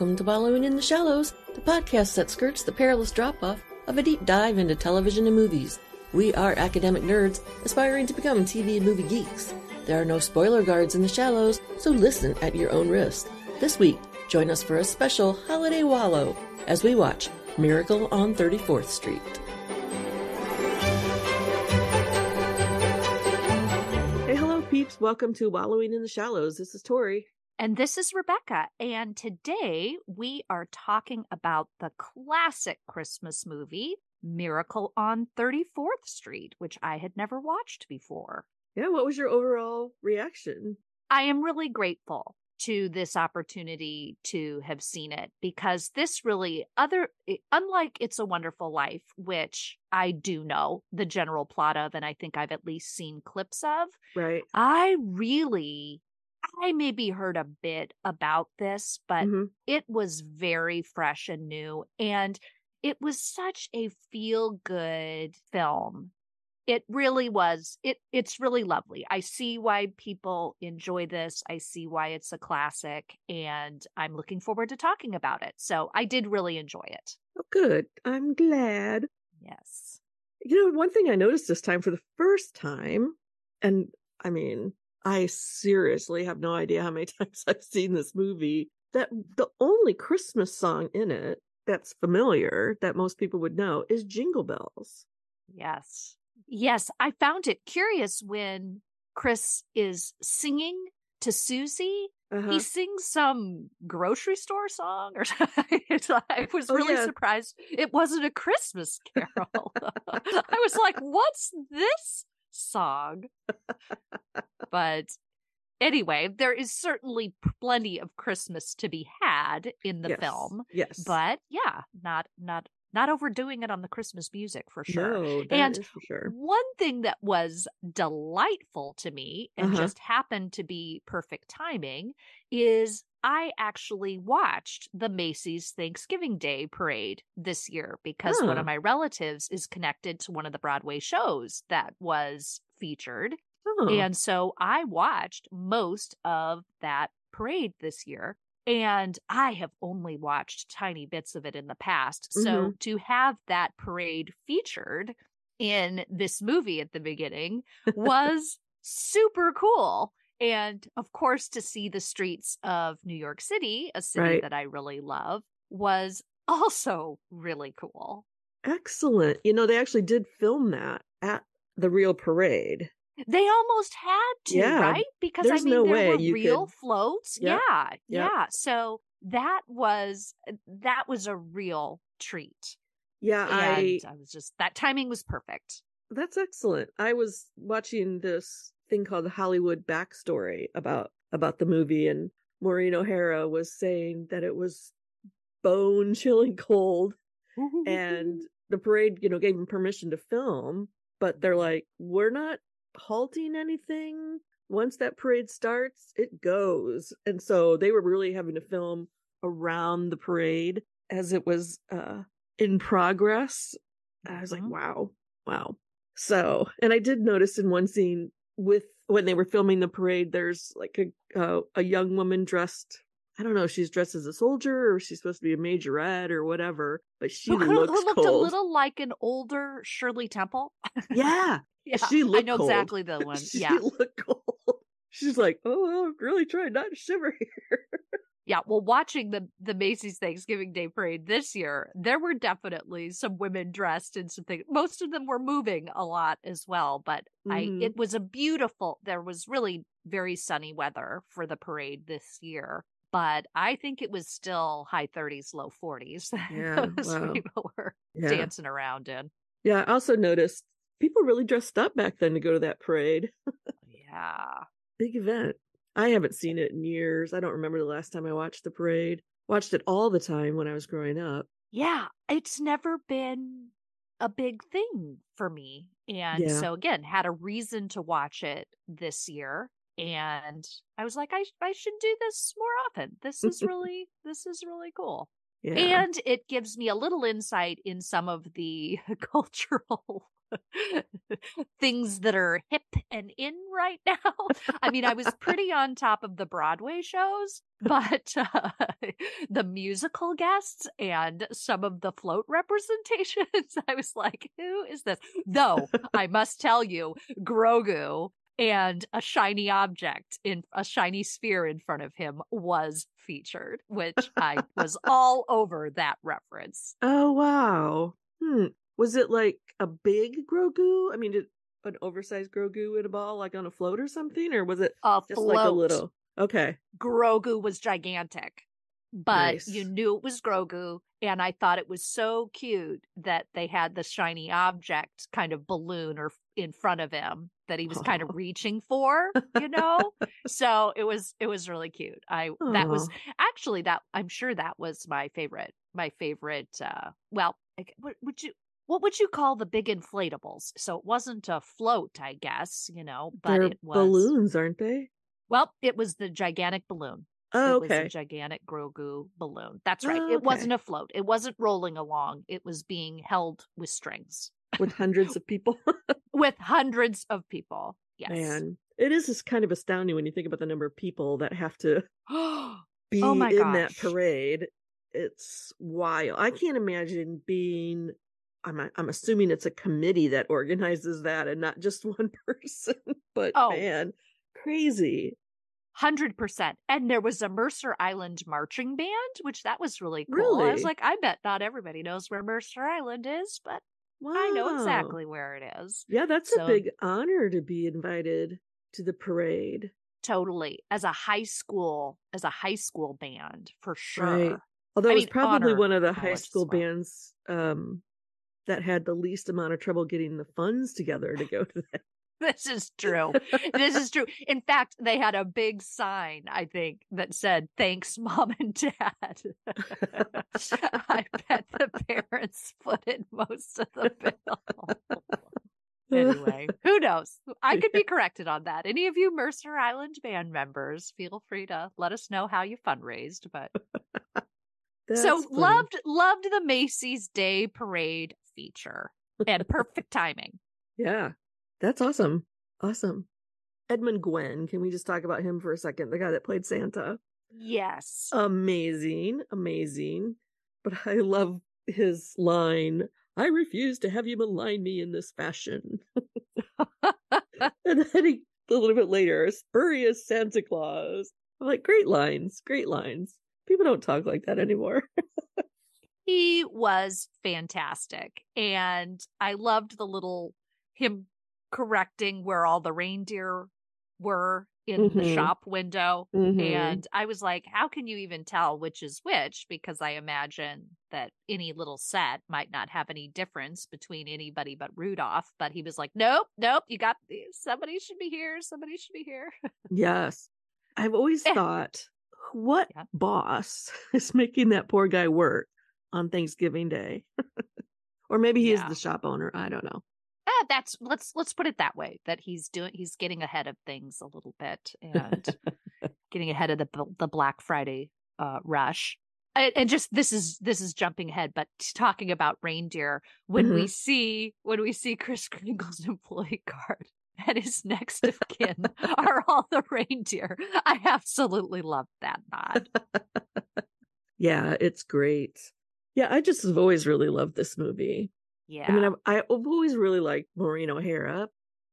Welcome to Wallowing in the Shallows, the podcast that skirts the perilous drop off of a deep dive into television and movies. We are academic nerds aspiring to become TV and movie geeks. There are no spoiler guards in the shallows, so listen at your own risk. This week, join us for a special holiday wallow as we watch Miracle on 34th Street. Hey, hello, peeps. Welcome to Wallowing in the Shallows. This is Tori. And this is Rebecca. And today we are talking about the classic Christmas movie, Miracle on 34th Street, which I had never watched before. Yeah, what was your overall reaction? I am really grateful to this opportunity to have seen it because this really other eh, unlike it's a wonderful life which i do know the general plot of and i think i've at least seen clips of Right. i really i maybe heard a bit about this but Mhm. it was very fresh and new and it was such a feel good film it really was it it's really lovely i see why people enjoy this i see why it's a classic and i'm looking forward to talking about it so i did really enjoy it Oh, good. I'm glad. yes You know, one thing I noticed this time for the first time, and I mean, I seriously have no idea how many times I've seen this movie, that the only Christmas song in it that's familiar that most people would know is Jingle Bells. yes yes i found it curious when chris is singing to susie Uh-huh. he sings some grocery store song or. I was Oh, really yeah. surprised it wasn't a Christmas carol. I was like, what's this song? but anyway, there is certainly plenty of Christmas to be had in the Yes, film. Yes. But yeah, not not not overdoing it on the Christmas music for sure. No, And for sure. One thing that was delightful to me and Uh-huh. just happened to be perfect timing is I actually watched the Macy's Thanksgiving Day parade this year because one of my relatives is connected to one of the Broadway shows that was featured. Oh, And so I watched most of that parade this year. And I have only watched tiny bits of it in the past. So mm-hmm. to have that parade featured in this movie at the beginning was super cool. And of course, to see the streets of New York City, a city Right. that I really love, was also really cool. excellent. You know, they actually did film that at the real parade. They almost had to, Yeah, right? Because there's I mean, no there way were real could- floats. Yep, Yeah, yep. yeah. So that was uh, that was a real treat, Yeah, I and I was just that timing was perfect. That's excellent. I was watching this thing called the Hollywood Backstory about about the movie, and Maureen O'Hara was saying that it was bone chilling cold, and the parade, you know, gave them permission to film, but they're like, we're not halting anything. Once that parade starts, it goes, and so they were really having to film around the parade as it was uh in progress. I was like, Mhm. wow, wow. So, and I did notice in one scene with when they were filming the parade, there's like a uh, a young woman dressed. I don't know. if She's dressed as a soldier, or she's supposed to be a majorette, or whatever. But she who, looks who looked cold. a little like an older Shirley Temple. Yeah, yeah, she looked I know cold. exactly the one. she yeah, looked cold. She's like, oh, I'm really trying not to shiver here. yeah. Well, watching the the Macy's Thanksgiving Day parade this year, there were definitely some women dressed in something. Most of them were moving a lot as well, but I Mhm. it was a beautiful. There was really very sunny weather for the parade this year, but I think it was still high 30s, low 40s. that Yeah, those wow. people were Yeah, dancing around in. yeah. I also noticed people really dressed up back then to go to that parade. Yeah. big event. I haven't seen it in years. I don't remember the last time I watched the parade. Watched it all the time when I was growing up. Yeah, it's never been a big thing for me. And Yeah. so again, had a reason to watch it this year and I was like I I should do this more often. This is really this is really cool. Yeah. And it gives me a little insight in some of the cultural things that are hip and in right now. I mean, I was pretty on top of the Broadway shows, but uh, the musical guests and some of the float representations, I was like, who is this? Though I must tell you, Grogu and a shiny object in a shiny sphere in front of him was featured, which I was all over that reference. Oh wow. Hmm. Was it like a big Grogu? I mean, did an oversized Grogu in a ball like on a float or something? Or was it a just float. like a little Okay. Grogu was gigantic. But Nice. you knew it was Grogu, and I thought it was so cute that they had the shiny object kind of balloon or in front of him that he was kind of reaching for, you know? so it was it was really cute. I that was actually that I'm sure that was my favorite my favorite uh well, like, what would you what would you call the big inflatables? So it wasn't a float, I guess, you know, but They're it was balloons, aren't they? well, it was the gigantic balloon. Oh, It was a gigantic Grogu balloon. That's right. Oh, It wasn't a float. It wasn't rolling along. It was being held with strings With hundreds of people. with hundreds of people. Yes. Man, it is just kind of astounding when you think about the number of people that have to oh be Oh in that parade. It's wild. I can't imagine being. I'm I'm assuming it's a committee that organizes that and not just one person. But Oh. man, crazy. Hundred percent. And there was a Mercer Island marching band, which that was really cool. Really? I was like, I bet not everybody knows where Mercer Island is, but I know exactly where it is. Yeah, that's So- a big honor to be invited to the parade. Totally. As a high school, as a high school band, for sure. Right. Although I it was mean, probably one of the high school well. bands um, that had the least amount of trouble getting the funds together to go to that. This is true. this is true. In fact, they had a big sign, I think, that said, Thanks, mom and dad. I bet the parents footed most of the bill. anyway, who knows? I could be corrected on that. Any of you Mercer Island band members, feel free to let us know how you fundraised. But so funny. loved loved the Macy's Day Parade feature and perfect timing. Yeah, that's awesome. Awesome. Edmund Gwenn, can we just talk about him for a second? The guy that played Santa. Yes. Amazing, amazing. But I love his line I refuse to have you malign me in this fashion. and then he, a little bit later, spurious Santa Claus. I'm like, great lines, great lines. People don't talk like that anymore. he was fantastic and i loved the little him correcting where all the reindeer were in the Mhm. shop window Mhm. and i was like how can you even tell which is which because i imagine that any little set might not have any difference between anybody but rudolph but he was like nope nope you got somebody should be here somebody should be here Yes. I've always Eh. thought, what Yeah. boss is making that poor guy work on Thanksgiving Day? or maybe he Yeah. is the shop owner. I don't know. That's let's let's put it that way that he's doing he's getting ahead of things a little bit and getting ahead of the the Black Friday uh, rush. And, and just this is this is jumping ahead, but talking about reindeer when we see when we see Chris Kringle's employee card and his next of kin are all the reindeer. I absolutely love that nod. yeah, it's great. Yeah, I just have always really loved this movie. Yeah. I mean, I've, I've always really liked Maureen O'Hara.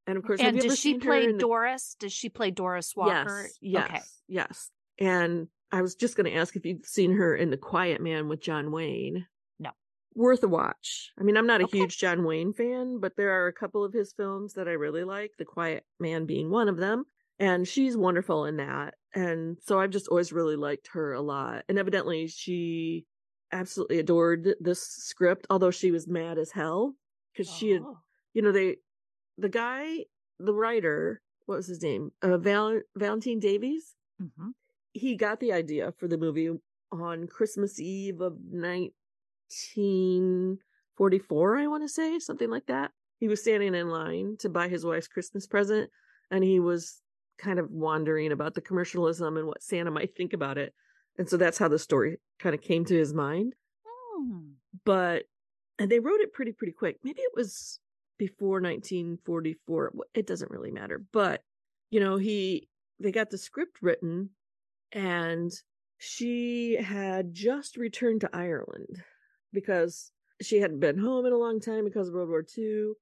And of course, and does she play the- Doris? Does she play Doris Walker? Yes, yes, Okay. yes. And I was just going to ask if you've seen her in The Quiet Man with John Wayne. No. Worth a watch. I mean, I'm not a Okay. huge John Wayne fan, but there are a couple of his films that I really like, The Quiet Man being one of them. And she's wonderful in that. And so I've just always really liked her a lot. And evidently, she absolutely adored this script, although she was mad as hell because she had Oh. you know they the guy the writer what was his name uh Val- valentine davies Mhm. he got the idea for the movie on christmas eve of 1944 i want to say something like that he was standing in line to buy his wife's christmas present and he was kind of wondering about the commercialism and what santa might think about it and so that's how the story kind of came to his mind Hmm. but and they wrote it pretty pretty quick maybe it was before 1944. It doesn't really matter, but you know, he they got the script written and she had just returned to Ireland because she hadn't been home in a long time because of World War II.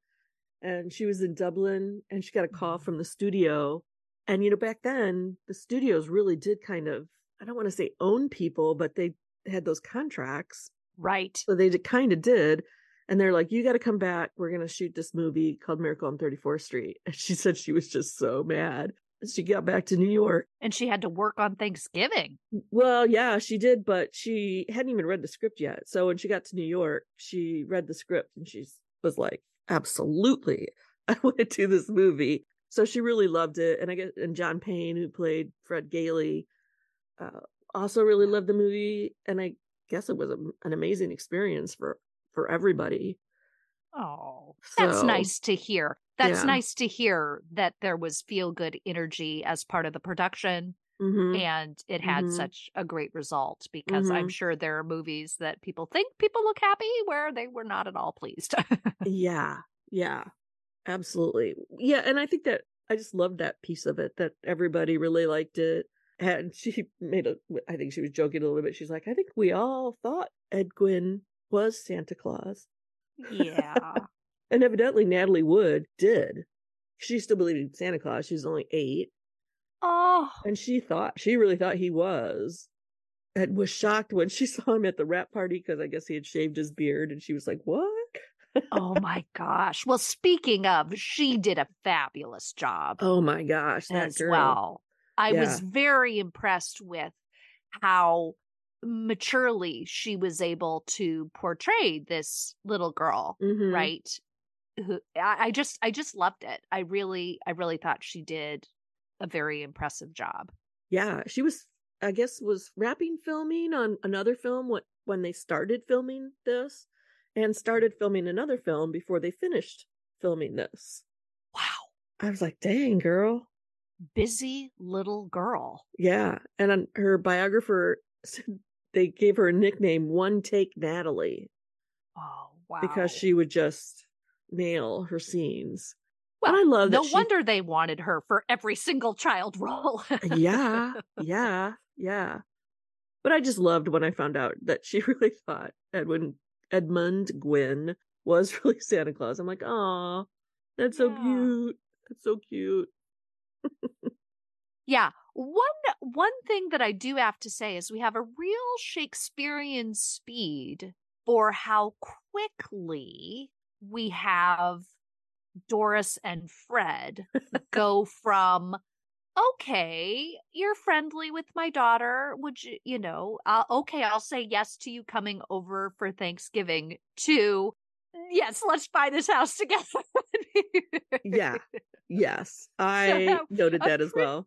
And she was in Dublin and she got a call mm-hmm. from the studio. And, you know, back then, the studios really did kind of, I don't want to say own people, but they had those contracts. Right. So they kind of did. And they're like, you got to come back. We're going to shoot this movie called Miracle on 34th Street. And she said she was just so mad she got back to New York. And she had to work on Thanksgiving. Well, yeah, she did, but she hadn't even read the script yet. So when she got to New York, she read the script and she was like, absolutely, I want to do this movie. So she really loved it. And I get, and John Payne, who played Fred Gailey, uh, also really loved the movie. And I guess it was a, an amazing experience for, for everybody. Oh, that's so, nice to hear that's yeah. nice to hear that there was feel good energy as part of the production mm-hmm. and it had mm-hmm. such a great result because mm-hmm. i'm sure there are movies that people think people look happy where they were not at all pleased yeah yeah absolutely yeah and i think that i just loved that piece of it that everybody really liked it and she made a i think she was joking a little bit she's like i think we all thought ed gwenn was santa claus yeah and evidently Natalie Wood did. She still believed in Santa Claus. She was only eight. Oh. And she thought, she really thought he was. And was shocked when she saw him at the wrap party because I guess he had shaved his beard. And she was like, what? oh my gosh. Well, speaking of, she did a fabulous job. Oh my gosh. That as girl. well. I yeah. was very impressed with how maturely she was able to portray this little girl, mm-hmm. right? who I, I just I just loved it. I really I really thought she did a very impressive job. Yeah, she was I guess was wrapping filming on another film what when they started filming this and started filming another film before they finished filming this. Wow. I was like, "Dang, girl." Busy little girl. Yeah, and her biographer said they gave her a nickname One Take Natalie. Oh, wow. Because she would just nail her scenes. Well, and I love no she... wonder they wanted her for every single child role. yeah, yeah, yeah. But I just loved when I found out that she really thought Edwin Edmund Gwenn was really Santa Claus. I'm like, oh, that's so yeah. cute. That's so cute. Yeah. One one thing that I do have to say is we have a real Shakespearean speed for how quickly we have Doris and Fred go from okay, you're friendly with my daughter. Would you, you know, uh, okay, I'll say yes to you coming over for Thanksgiving. To yes, let's buy this house together. yeah, yes, I so noted that as well.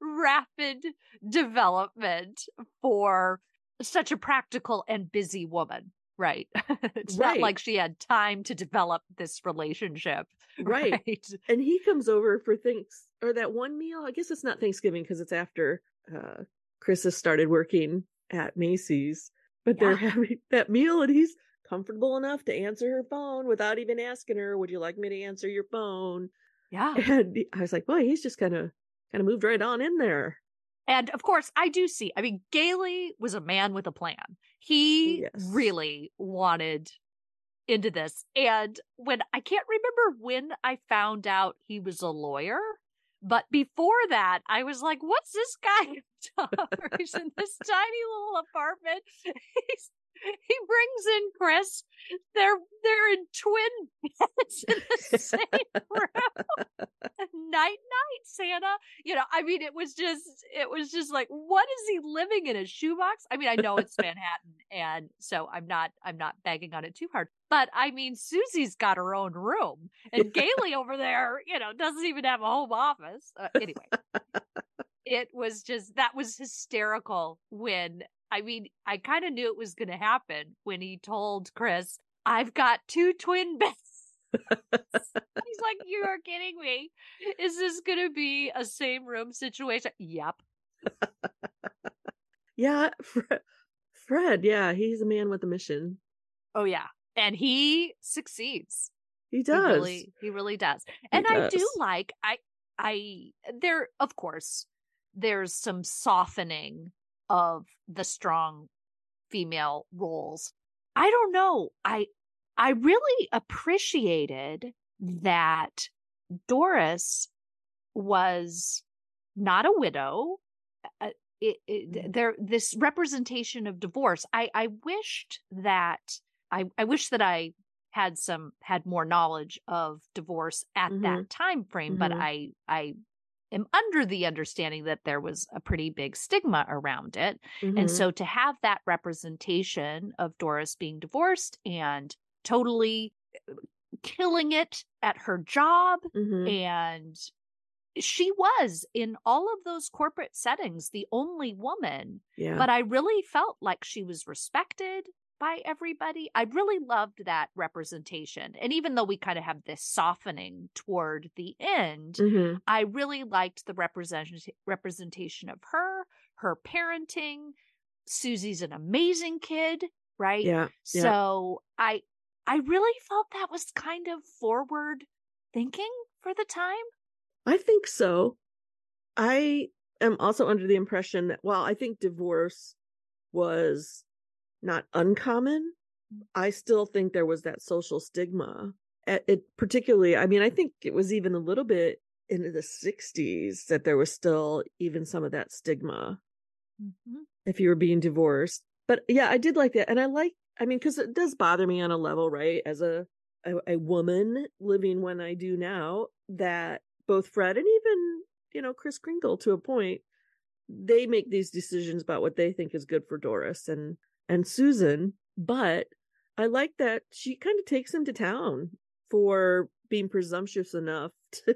Rapid development for such a practical and busy woman. Right. it's right. not like she had time to develop this relationship. Right. right. And he comes over for things or that one meal. I guess it's not Thanksgiving because it's after uh, Chris has started working at Macy's, but yeah. they're having that meal and he's comfortable enough to answer her phone without even asking her, Would you like me to answer your phone? Yeah. And I was like, Boy, he's just kind of kind of moved right on in there. And of course, I do see. I mean, Gailey was a man with a plan. He yes. really wanted into this. And when I can't remember when I found out he was a lawyer, but before that, I was like, what's this guy? He's in this tiny little apartment. He's he brings in Chris. They're they're in twin beds in the same room. night night, Santa. You know, I mean, it was just it was just like, what is he living in a shoebox? I mean, I know it's Manhattan, and so I'm not I'm not bagging on it too hard. But I mean, Susie's got her own room, and Gailey over there, you know, doesn't even have a home office. Uh, anyway. It was just that was hysterical when I mean, I kind of knew it was going to happen when he told Chris, I've got two twin beds. He's like, You are kidding me. Is this going to be a same room situation? Yep. yeah. Fred, Fred, yeah, he's a man with a mission. Oh, yeah. And he succeeds. He does. He really, he really does. And does. I do like I I there of course there's some softening of the strong female roles. I don't know. I I really appreciated that Doris was not a widow. Uh, it, it, mm. there, this representation of divorce. I, I wished that I, I wish that I had some had more knowledge of divorce at mm-hmm. that time frame, mm-hmm. but I I am under the understanding that there was a pretty big stigma around it. Mm-hmm. And so to have that representation of Doris being divorced and totally uh, killing it at her job mm-hmm. and she was in all of those corporate settings the only woman yeah. but i really felt like she was respected by everybody i really loved that representation and even though we kind of have this softening toward the end mm-hmm. i really liked the represent- representation of her her parenting susie's an amazing kid right yeah, yeah. so i i really felt that was kind of forward thinking for the time I think so. I am also under the impression that while I think divorce was not uncommon, I still think there was that social stigma. It particularly, I mean, I think it was even a little bit into the 60s that there was still even some of that stigma mm-hmm. if you were being divorced. But yeah, I did like that. And I like, I mean, because it does bother me on a level, right? As a, a, a woman living when I do now, that both Fred and even, you know, Chris Kringle to a point, they make these decisions about what they think is good for Doris and and Susan, but I like that she kind of takes him to town for being presumptuous enough to,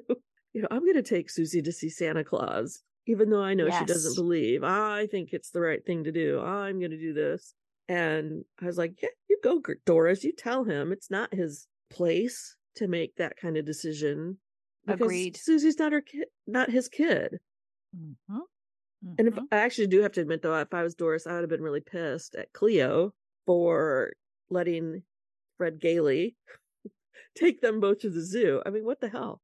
you know, I'm going to take Susie to see Santa Claus, even though I know yes. she doesn't believe. I think it's the right thing to do. I'm going to do this. And I was like, yeah, you go, Doris. You tell him it's not his place to make that kind of decision. Agreed. Susie's not her kid, not his kid. Mm-hmm. Mm-hmm. And if mm-hmm. I actually do have to admit though, if I was Doris, I would have been really pissed at Cleo for letting Fred Gailey take them both to the zoo. I mean, what the hell?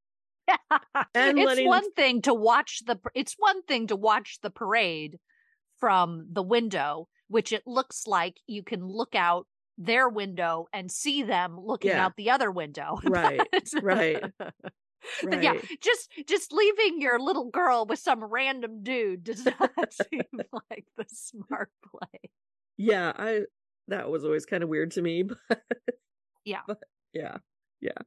and it's letting... one thing to watch the it's one thing to watch the parade from the window, which it looks like you can look out their window and see them looking yeah. out the other window. Right. right. Right. yeah, just just leaving your little girl with some random dude does not seem like the smart play. Yeah, I that was always kind of weird to me, but yeah. But yeah. Yeah.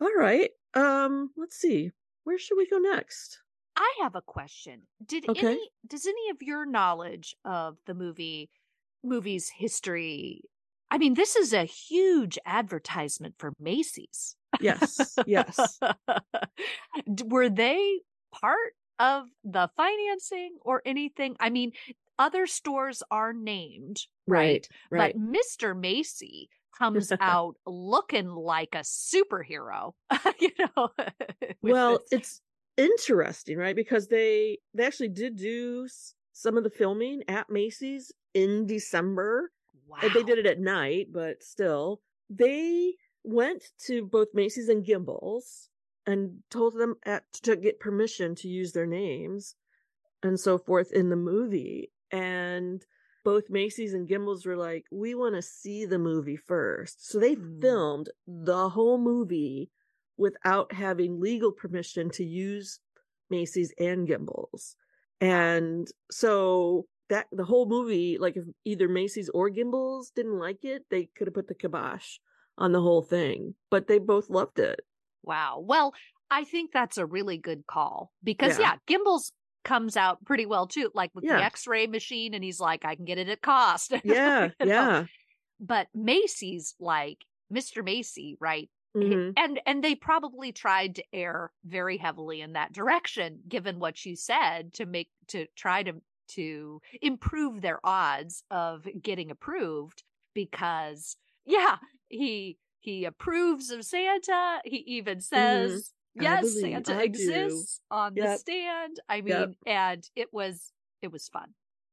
All right. Um, let's see. Where should we go next? I have a question. Did okay. any does any of your knowledge of the movie movie's history I mean, this is a huge advertisement for Macy's. Yes. Yes. Were they part of the financing or anything? I mean, other stores are named, right? Right. But Mr. Macy comes out looking like a superhero, you know. well, this. it's interesting, right? Because they they actually did do some of the filming at Macy's in December. Wow. They did it at night, but still. They went to both Macy's and Gimbels and told them at, to get permission to use their names and so forth in the movie. And both Macy's and Gimbels were like, we want to see the movie first. So they mm. filmed the whole movie without having legal permission to use Macy's and Gimbels. And so that the whole movie, like if either Macy's or Gimbels didn't like it, they could have put the kibosh on the whole thing, but they both loved it. Wow. Well, I think that's a really good call because yeah, yeah Gimbels comes out pretty well too, like with yeah. the X-ray machine, and he's like, I can get it at cost. Yeah, yeah. But Macy's like Mr. Macy, right? Mm-hmm. And and they probably tried to err very heavily in that direction, given what you said, to make to try to to improve their odds of getting approved because yeah he he approves of Santa. He even mm-hmm. says, mm-hmm. "Yes, Santa I exists do. on yep. the stand." I mean, yep. and it was it was fun.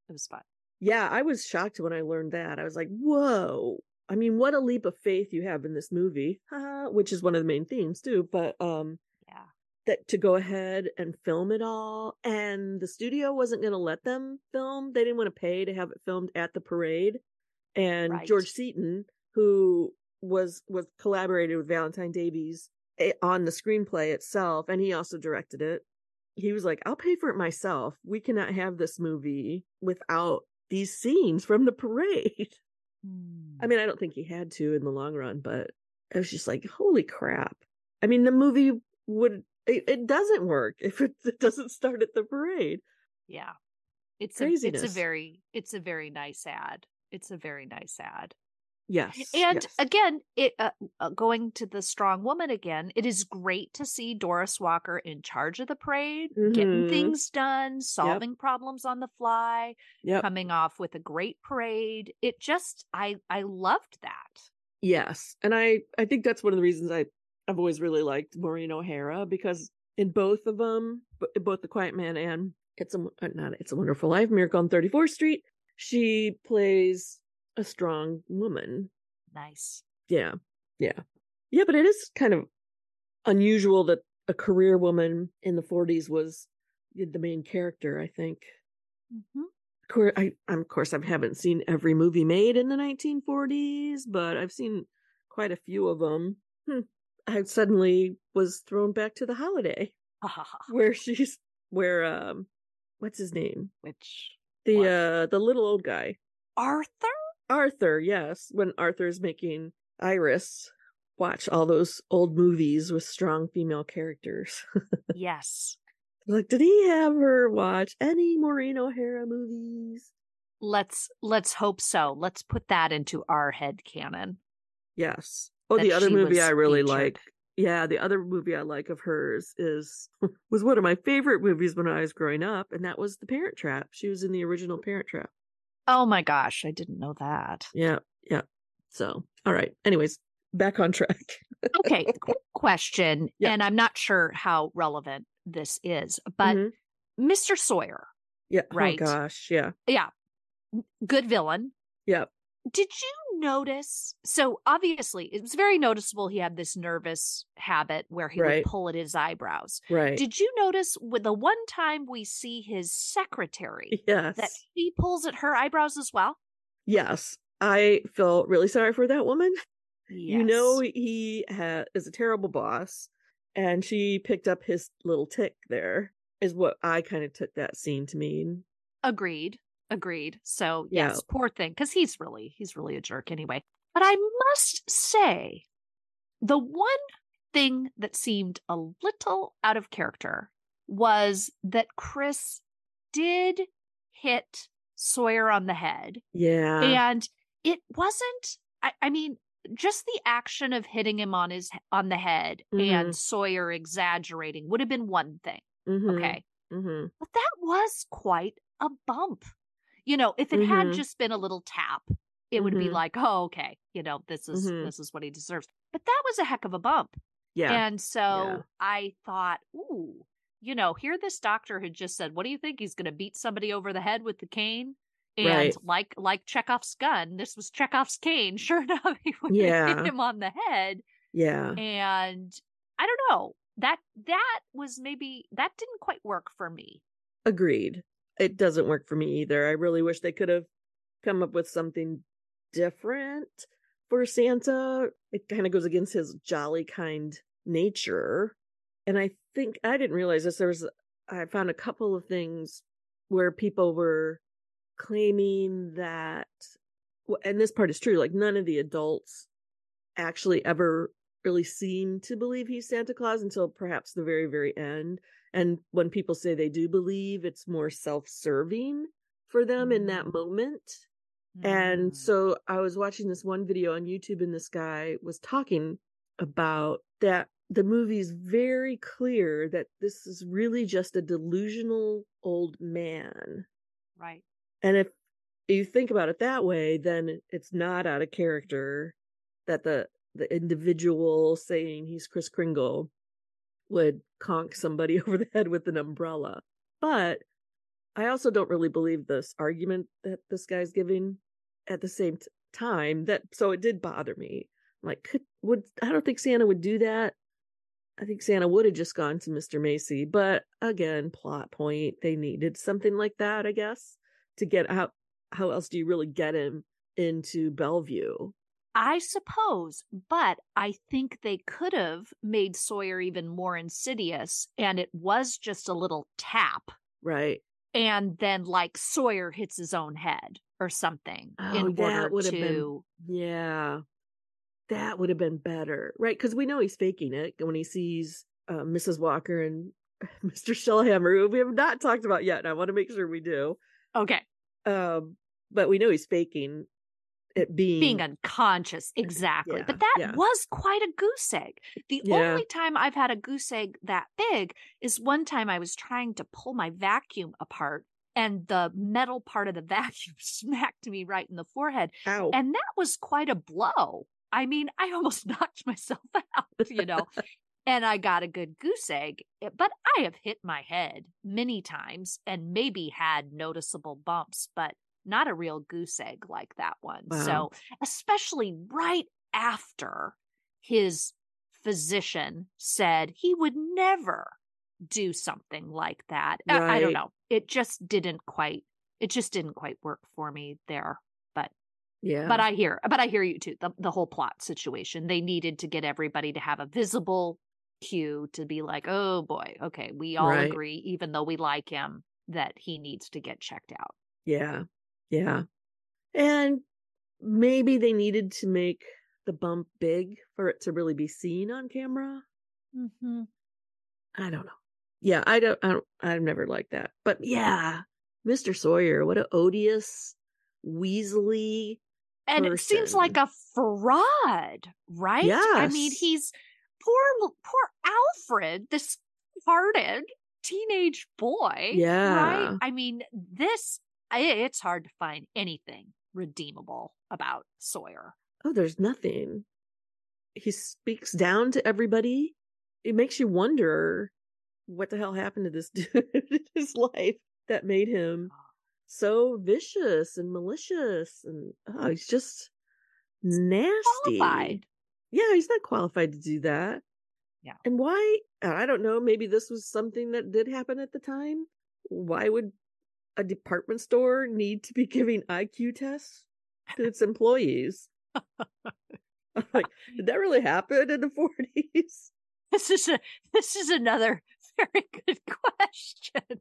It was fun. Yeah, I was shocked when I learned that. I was like, "Whoa!" I mean, what a leap of faith you have in this movie, which is one of the main themes too. But um, that to go ahead and film it all, and the studio wasn't going to let them film. They didn't want to pay to have it filmed at the parade. And Right. George Seaton, who was was collaborated with Valentine Davies eh, on the screenplay itself, and he also directed it. He was like, "I'll pay for it myself. We cannot have this movie without these scenes from the parade." Hmm. I mean, I don't think he had to in the long run, but I was just like, holy crap. I mean, the movie would, it, it doesn't work if it, it doesn't start at the parade. yeah. It's a it's a very it's a very nice ad. It's a very nice ad. Yes. And yes. again, it uh, uh, going to the strong woman again. It is great to see Doris Walker in charge of the parade, getting Mhm. things done, solving problems on the fly, Yep. coming off with a great parade. It just I I loved that. Yes. And I, I think that's one of the reasons I, I've always really liked Maureen O'Hara because in both of them, both The Quiet Man and It's a, uh, not It's a Wonderful Life, Miracle on 34th Street, she plays a strong woman. Nice. Yeah. Yeah. Yeah, but it is kind of unusual that a career woman in the 40s was the main character, I think. hmm Of course, I, I'm, of course, I haven't seen every movie made in the 1940s, but I've seen quite a few of them. Hmm. I suddenly was thrown back to the holiday where she's, where, um, what's his name? Which The, What? uh, the little old guy. Arthur? Arthur, yes, when Arthur's making Iris watch all those old movies with strong female characters. Yes. like, did he have her watch any Maureen O'Hara movies? Let's let's hope so. Let's put that into our head canon. Yes. Oh, the other movie I really featured. like. Yeah, the other movie I like of hers is was one of my favorite movies when I was growing up, and that was The Parent Trap. She was in the original Parent Trap. Oh my gosh, I didn't know that. Yeah, yeah. So, all right. Anyways, back on track. Okay, quick question, Yeah. and I'm not sure how relevant this is, but Mhm. Mr. Sawyer, yeah. right. Oh gosh. Yeah. yeah, good villain. Yeah. Did you notice? So obviously, it was very noticeable. He had this nervous habit where he Right. would pull at his eyebrows. Right. Did you notice with the one time we see his secretary yes. that he pulls at her eyebrows as well? Yes. I feel really sorry for that woman. You know, he ha- is a terrible boss, and she picked up his little tick there, is what I kind of took that scene to mean. Agreed. Agreed. So Yeah. yes, poor thing, because he's really he's really a jerk anyway. But I must say, the one thing that seemed a little out of character was that Chris did hit Sawyer on the head. Yeah. And it wasn't I, I mean, just the action of hitting him on his on the head Mhm. and Sawyer exaggerating would have been one thing. Mhm, Okay. mhm. But that was quite a bump. You know, if it had Mhm. just been a little tap, it would be Mhm. like, oh, okay, you know, this is Mhm. this is what he deserves. But that was a heck of a bump. Yeah. And so I thought, ooh, you know, here this doctor had just said, What do you think? He's gonna beat somebody over the head with the cane? And Right. like like Chekhov's gun, this was Chekhov's cane. Sure enough, he would Yeah. hit him on the head yeah. and i don't know that that was maybe that didn't quite work for me Agreed. It doesn't work for me either. I really wish they could have come up with something different for Santa. It kind of goes against his jolly kind nature. And I think I didn't realize this. There was, I found a couple of things where people were claiming that, and this part is true, like none of the adults actually ever really seem to believe he's Santa Claus until perhaps the very, very end. And when people say they do believe, it's more self serving for them in that Mm. moment. And Mm. so I was watching this one video on YouTube, and this guy was talking about that the movie's very clear that this is really just a delusional old man. right And if you think about it that way, then it's not out of character that the the individual saying he's Chris Kringle would conk somebody over the head with an umbrella. But I also don't really believe this argument that this guy's giving. At the same t- time that so it did bother me. Like could would I don't think Santa would do that. I think Santa would have just gone to Mr. Macy, but again, plot point. They needed something like that, I guess, to get out. How else do you really get him into Bellevue? I suppose, but I think they could have made Sawyer even more insidious, and it was just a little tap. Right. And then, like, Sawyer hits his own head or something Oh, in that order would have to. been yeah. That would have been better, right? Because we know he's faking it when he sees uh, Mrs. Walker and Mr. Shellhammer, who we have not talked about yet, and I want to make sure we do. Okay. Um, but we know he's faking it being Being unconscious. Exactly. Yeah, but that yeah. was quite a goose egg. The Yeah. only time I've had a goose egg that big is one time I was trying to pull my vacuum apart and the metal part of the vacuum smacked me right in the forehead. Ow. And that was quite a blow. I mean, I almost knocked myself out, you know, and I got a good goose egg. eh, But I have hit my head many times and maybe had noticeable bumps, but not a real goose egg like that one. Wow. So, especially right after his physician said he would never do something like that. I- I, don't know. It just didn't quite. It just didn't quite work for me there. But yeah. but I hear but I hear you too. The the whole plot situation. They needed to get everybody to have a visible cue to be like, oh boy, okay, we all Right. agree, even though we like him, that he needs to get checked out. Yeah. Yeah. And maybe they needed to make the bump big for it to really be seen on camera. Mm-hmm. I don't know. Yeah, I don't I don't I've never liked that. But yeah, Mr. Sawyer, what a odious, weaselly And it seems like a fraud, right? I mean, he's poor poor Alfred, this hearted teenage boy. Yeah. Right? I mean, this it's hard to find anything redeemable about Sawyer. oh, there's nothing. He speaks down to everybody. It makes you wonder what the hell happened to this dude in his life that made him ah. so vicious and malicious and oh, he's just nasty. Qualified. Yeah, he's not qualified to do that. Yeah. And why? I don't know. Maybe this was something that did happen at the time. Why would a department store need to be giving IQ tests to its employees? Like, did that really happen in the 40s? This is a this is another very good question.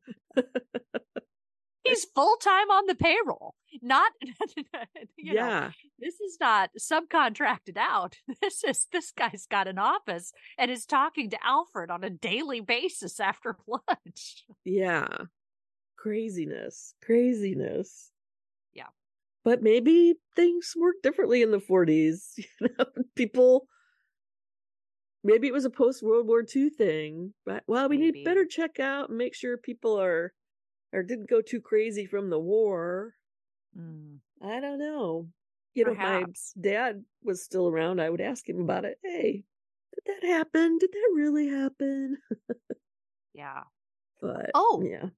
He's full time on the payroll, not you know, yeah. this is not subcontracted out. This is this guy's got an office and is talking to Alfred on a daily basis after lunch. Yeah. Craziness. Craziness. Yeah. But maybe things worked differently in the 40s. You know, people maybe it was a post World War II thing. But well, we Maybe. need better check out and make sure people are or didn't go too crazy from the war. Mm, I don't know. You know, if my dad was still around, I would ask him about it. Hey, did that happen? Did that really happen? Yeah. But Oh. yeah.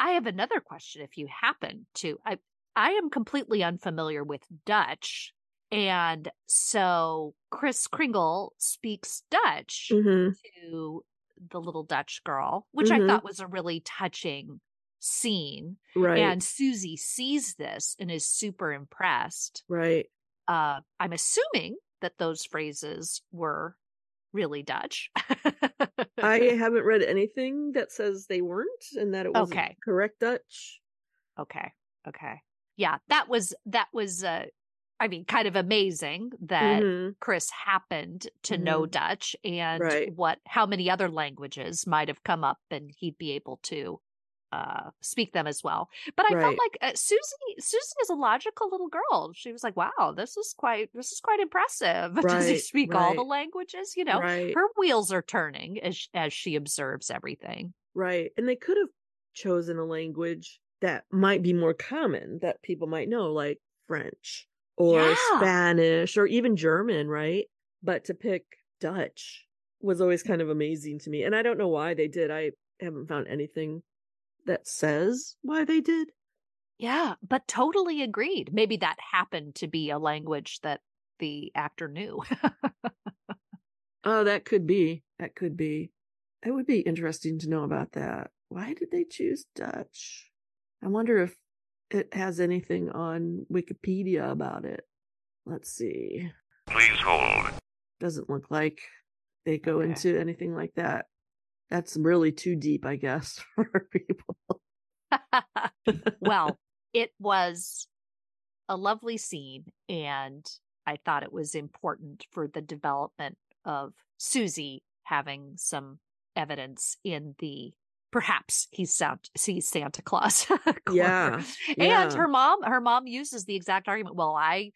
I have another question if you happen to. I I am completely unfamiliar with Dutch. And so Chris Kringle speaks Dutch hmm to the little Dutch girl, which I Mhm. thought was a really touching scene. Right. And Susie sees this and is super impressed. right. Uh, I'm assuming that those phrases were really Dutch. I haven't read anything that says they weren't and that it was Okay. correct Dutch. okay. Okay. Yeah, that was that was uh I mean kind of amazing that Mhm. Chris happened to know Dutch and Right. what how many other languages might have come up and he'd be able to uh speak them as well. But I Right. felt like uh, Susie Susie is a logical little girl. She was like, "Wow, this is quite this is quite impressive." Does he Right, speak all the languages, you know? Right. Her wheels are turning as as she observes everything. Right. And they could have chosen a language that might be more common that people might know, like French or Yeah. Spanish or even German, right? But to pick Dutch was always kind of amazing to me. And I don't know why they did. I haven't found anything that says why they did. Yeah, but totally agreed. Maybe that happened to be a language that the actor knew. oh, that could be. That could be. It would be interesting to know about that. Why did they choose Dutch? I wonder if it has anything on Wikipedia about it. Let's see. Please hold. Doesn't look like they go okay. into anything like that. That's really too deep, I guess, for people. well, it was a lovely scene, and I thought it was important for the development of Susie having some evidence in the perhaps he's Santa, he's Santa Claus. yeah, yeah. And her mom, her mom uses the exact argument. Well, I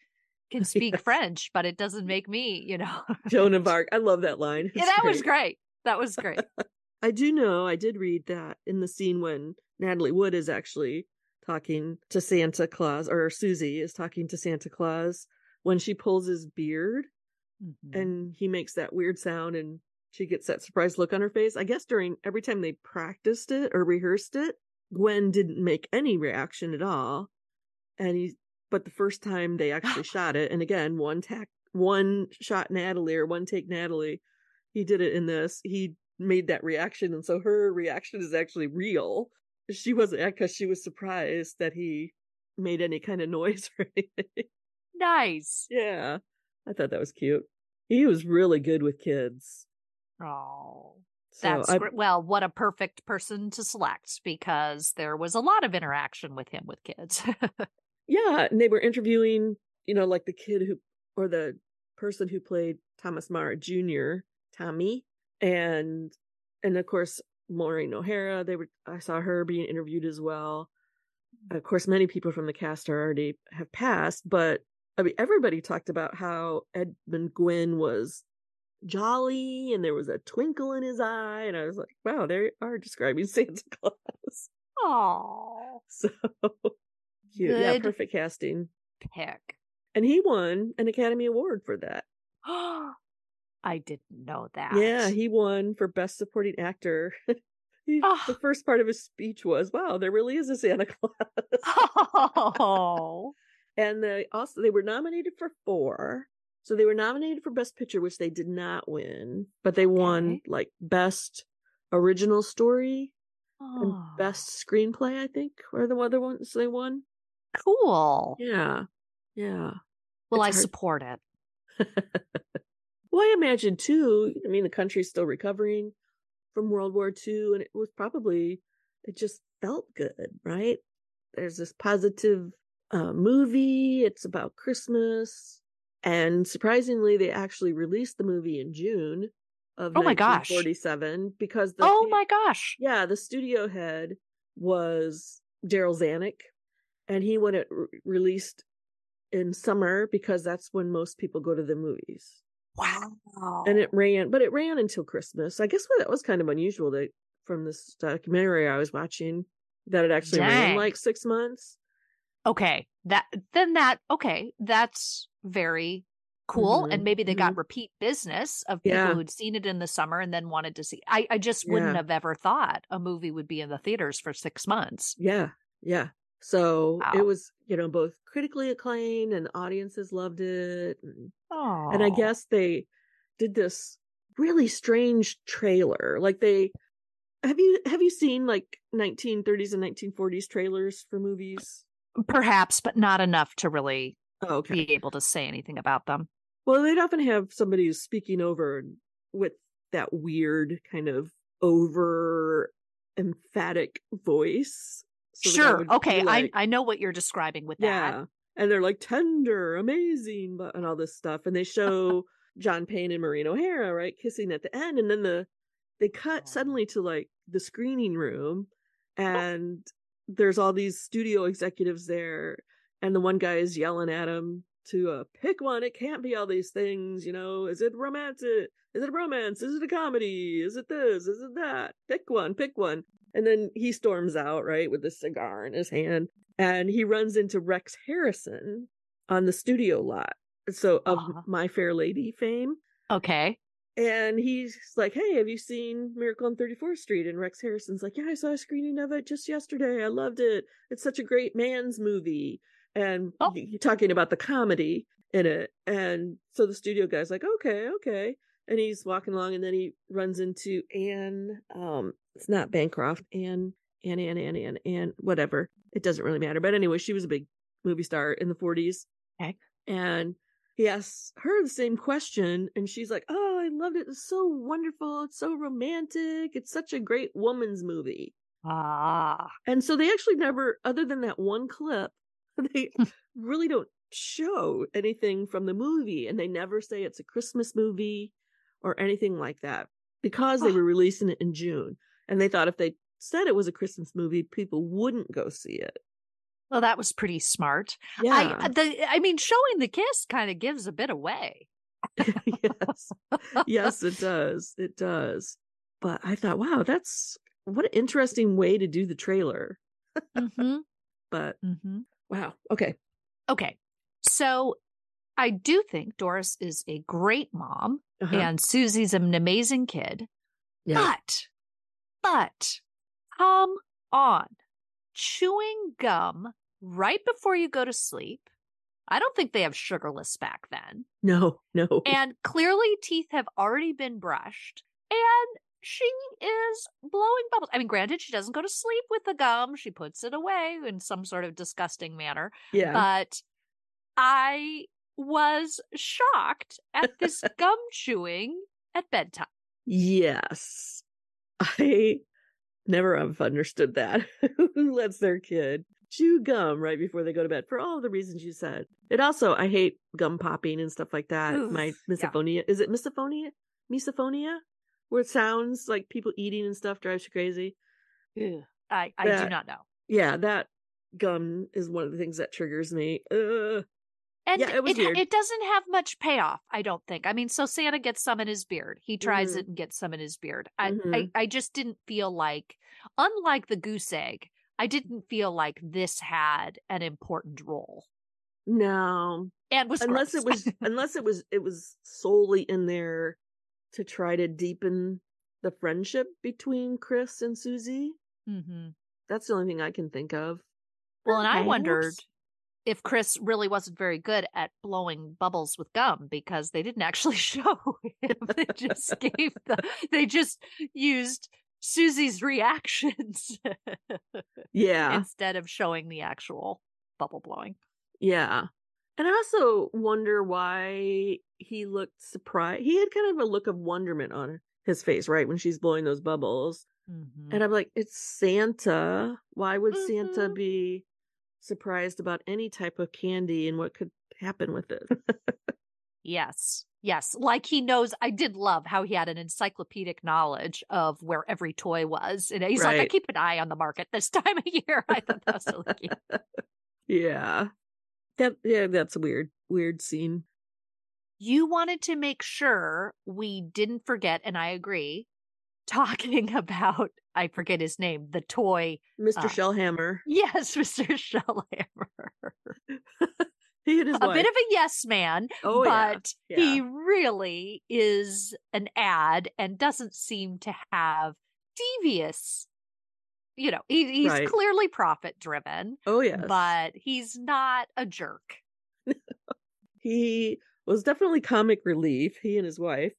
can speak yes. French, but it doesn't make me, you know. Joan of Arc. I love that line. It's yeah, that great. was great. That was great. I do know, I did read that in the scene when Natalie Wood is actually talking to Santa Claus, or Susie is talking to Santa Claus when she pulls his beard mm-hmm. and he makes that weird sound and she gets that surprised look on her face. I guess during every time they practiced it or rehearsed it, Gwenn didn't make any reaction at all. And he, but the first time they actually shot it, and again, one tack, one shot Natalie or one take Natalie, he did it in this. He made that reaction, and so her reaction is actually real. She wasn't because she was surprised that he made any kind of noise or anything. Nice. Yeah, I thought that was cute. He was really good with kids. Oh, so that's I, well, what a perfect person to select because there was a lot of interaction with him with kids. yeah, and they were interviewing, you know, like the kid who or the person who played Thomas Mara Jr., Tommy, and and of course Maureen O'Hara. They were I saw her being interviewed as well. Of course, many people from the cast are already have passed, but I mean, everybody talked about how Edmund Gwenn was jolly and there was a twinkle in his eye. And I was like, wow, they are describing Santa Claus. Oh, so cute. Good yeah, perfect casting. Pick. And he won an Academy Award for that. I didn't know that. Yeah, he won for Best Supporting Actor. he, oh. The first part of his speech was, "Wow, there really is a Santa Claus." oh. and they also they were nominated for four, so they were nominated for Best Picture, which they did not win, but they okay. won like Best Original Story oh. and Best Screenplay. I think were the other ones they won. Cool. Yeah, yeah. Well, it's I hard. support it. Well, I imagine too. I mean, the country's still recovering from World War II, and it was probably it just felt good, right? There's this positive uh, movie. It's about Christmas. And surprisingly, they actually released the movie in June of oh my gosh 47 because the oh my gosh yeah the studio head was Darryl Zanuck and he wanted it re- released in summer because that's when most people go to the movies wow and it ran but it ran until christmas i guess that was kind of unusual that from this documentary i was watching that it actually Dang. ran like six months okay that then that okay that's very cool mm-hmm. and maybe they mm-hmm. got repeat business of people yeah. who'd seen it in the summer and then wanted to see i, I just wouldn't yeah. have ever thought a movie would be in the theaters for six months yeah yeah so wow. it was you know both critically acclaimed and audiences loved it and, and i guess they did this really strange trailer like they have you have you seen like 1930s and 1940s trailers for movies perhaps but not enough to really oh, okay. be able to say anything about them. Well, they'd often have somebody who's speaking over with that weird kind of over emphatic voice. So sure. Okay. Like, I I know what you're describing with that. yeah. that. And they're like tender, amazing, but and all this stuff. And they show John Payne and Maureen O'Hara, right, kissing at the end, and then the they cut suddenly to like the screening room and there's all these studio executives there and the one guy is yelling at him to uh, pick one. It can't be all these things, you know. Is it romantic? Is it a romance? Is it a comedy? Is it this? Is it that? Pick one, pick one. And then he storms out, right, with a cigar in his hand. And he runs into Rex Harrison on the studio lot. So of uh-huh. My Fair Lady fame. Okay. and he's like, "Hey, have you seen Miracle on 34th Street?" And Rex Harrison's like, "Yeah, I saw a screening of it just yesterday. I loved it. It's such a great man's movie." And Oh. you're talking about the comedy in it. And so the studio guy's like, "Okay, okay." And he's walking along, and then he runs into Anne. Um, it's not Bancroft. And and Anne, and Anne, Anne. Whatever. It doesn't really matter. But anyway, she was a big movie star in the 40s. Okay. And he asks her the same question, and she's like, "Oh, I loved it. It's so wonderful. It's so romantic. It's such a great woman's movie." Ah. And so they actually never, other than that one clip, they really don't show anything from the movie, and they never say it's a Christmas movie or anything like that because they were releasing it in June, and they thought if they said it was a Christmas movie, people wouldn't go see it. Well, that was pretty smart. Yeah. I the I mean, showing the kiss kind of gives a bit away. yes. Yes, it does. It does. But I thought, wow, that's what an interesting way to do the trailer. hmm But hmm wow. Okay. Okay, so I do think Doris is a great mom, Uh-huh. and Susie's an amazing kid. yeah. But, but, come on, chewing gum right before you go to sleep. I don't think they have sugarless back then. No, no. And clearly, teeth have already been brushed. And she is blowing bubbles. I mean, granted, she doesn't go to sleep with the gum, she puts it away in some sort of disgusting manner. yeah. But I was shocked at this gum chewing at bedtime. yes. I never have understood that. Who lets their kid chew gum right before they go to bed for all the reasons you said? It also, I hate gum popping and stuff like that. My Oof, yeah. misophonia. Is it misophonia? Misophonia? Where it sounds like people eating and stuff drives you crazy. I, I do not know. yeah, that gum is one of the things that triggers me. Ugh. And Yeah, it was weird. it doesn't have much payoff, I don't think. I mean, so Santa gets some in his beard. He tries Mhm. it and gets some in his beard. I, I, Mhm. I just didn't feel like, unlike the goose egg, I didn't feel like this had an important role. No, And was unless gross. it was unless it was it was solely in there to try to deepen the friendship between Chris and Susie. Mhm. That's the only thing I can think of. Well, and I wondered if Chris really wasn't very good at blowing bubbles with gum because they didn't actually show him. they just gave the, they just used Susie's reactions Yeah, instead of showing the actual bubble blowing. yeah. And I also wonder why he looked surprised. He had kind of a look of wonderment on his face, right, when she's blowing those bubbles. Mhm. And I'm like, it's Santa. Why would Santa Mhm. be surprised about any type of candy and what could happen with it? Yes. Yes. Like he knows, I did love how he had an encyclopedic knowledge of where every toy was. And he's like, I keep an eye on the market this time of year. I thought that was so cute. yeah. That yeah, that's a weird, weird scene. You wanted to make sure we didn't forget, and I agree, talking about, I forget his name, the toy. Mr. Ah. Shellhammer. Yes, Mr. Shellhammer. He and his A wife. bit of a yes man, oh but yeah. he really is an ad and doesn't seem to have devious you know he, he's Right. clearly profit driven Oh yes. but he's not a jerk he was definitely comic relief. He and his wife.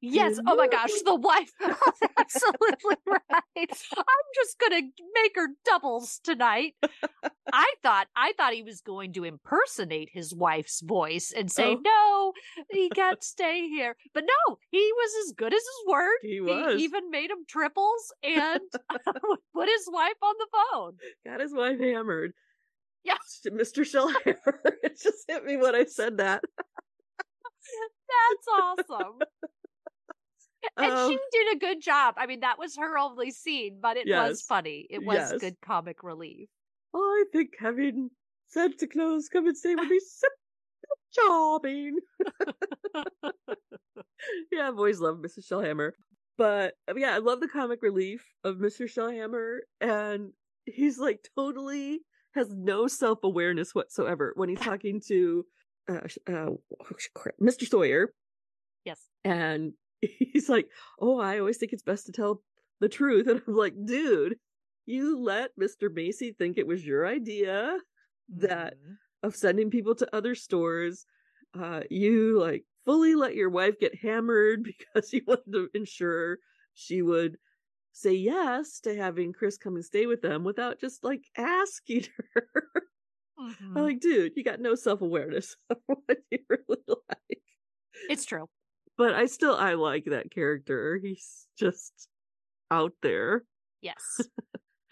Yes oh my gosh the wife absolutely right i'm just gonna make her doubles tonight i thought i thought he was going to impersonate his wife's voice and say Oh. no he can't stay here but no he was as good as his word He was. even made him triples and put his wife on the phone. Got his wife hammered. Yeah. Mr. Shellhammer. it just hit me when I said that. That's awesome. And Um, she did a good job. I mean, that was her only scene, but it was funny. It was Yes. good comic relief. I think having Santa Claus come and stay would be so charming. yeah, I've always loved Mrs. Shellhammer. But uh, yeah, I love the comic relief of Mr. Shellhammer. And he's like totally has no self awareness whatsoever when he's talking to uh, uh, oh, Mr. Sawyer. Yes. And he's like, "Oh, I always think it's best to tell the truth," and I'm like, "Dude, you let Mr. Macy think it was your idea that Mhm. of sending people to other stores. Uh, you like fully let your wife get hammered because you wanted to ensure she would say yes to having Chris come and stay with them without just like asking her. Mhm. I'm like, dude, you got no self awareness of what you really like. It's true. But I still I like that character. He's just out there. Yes.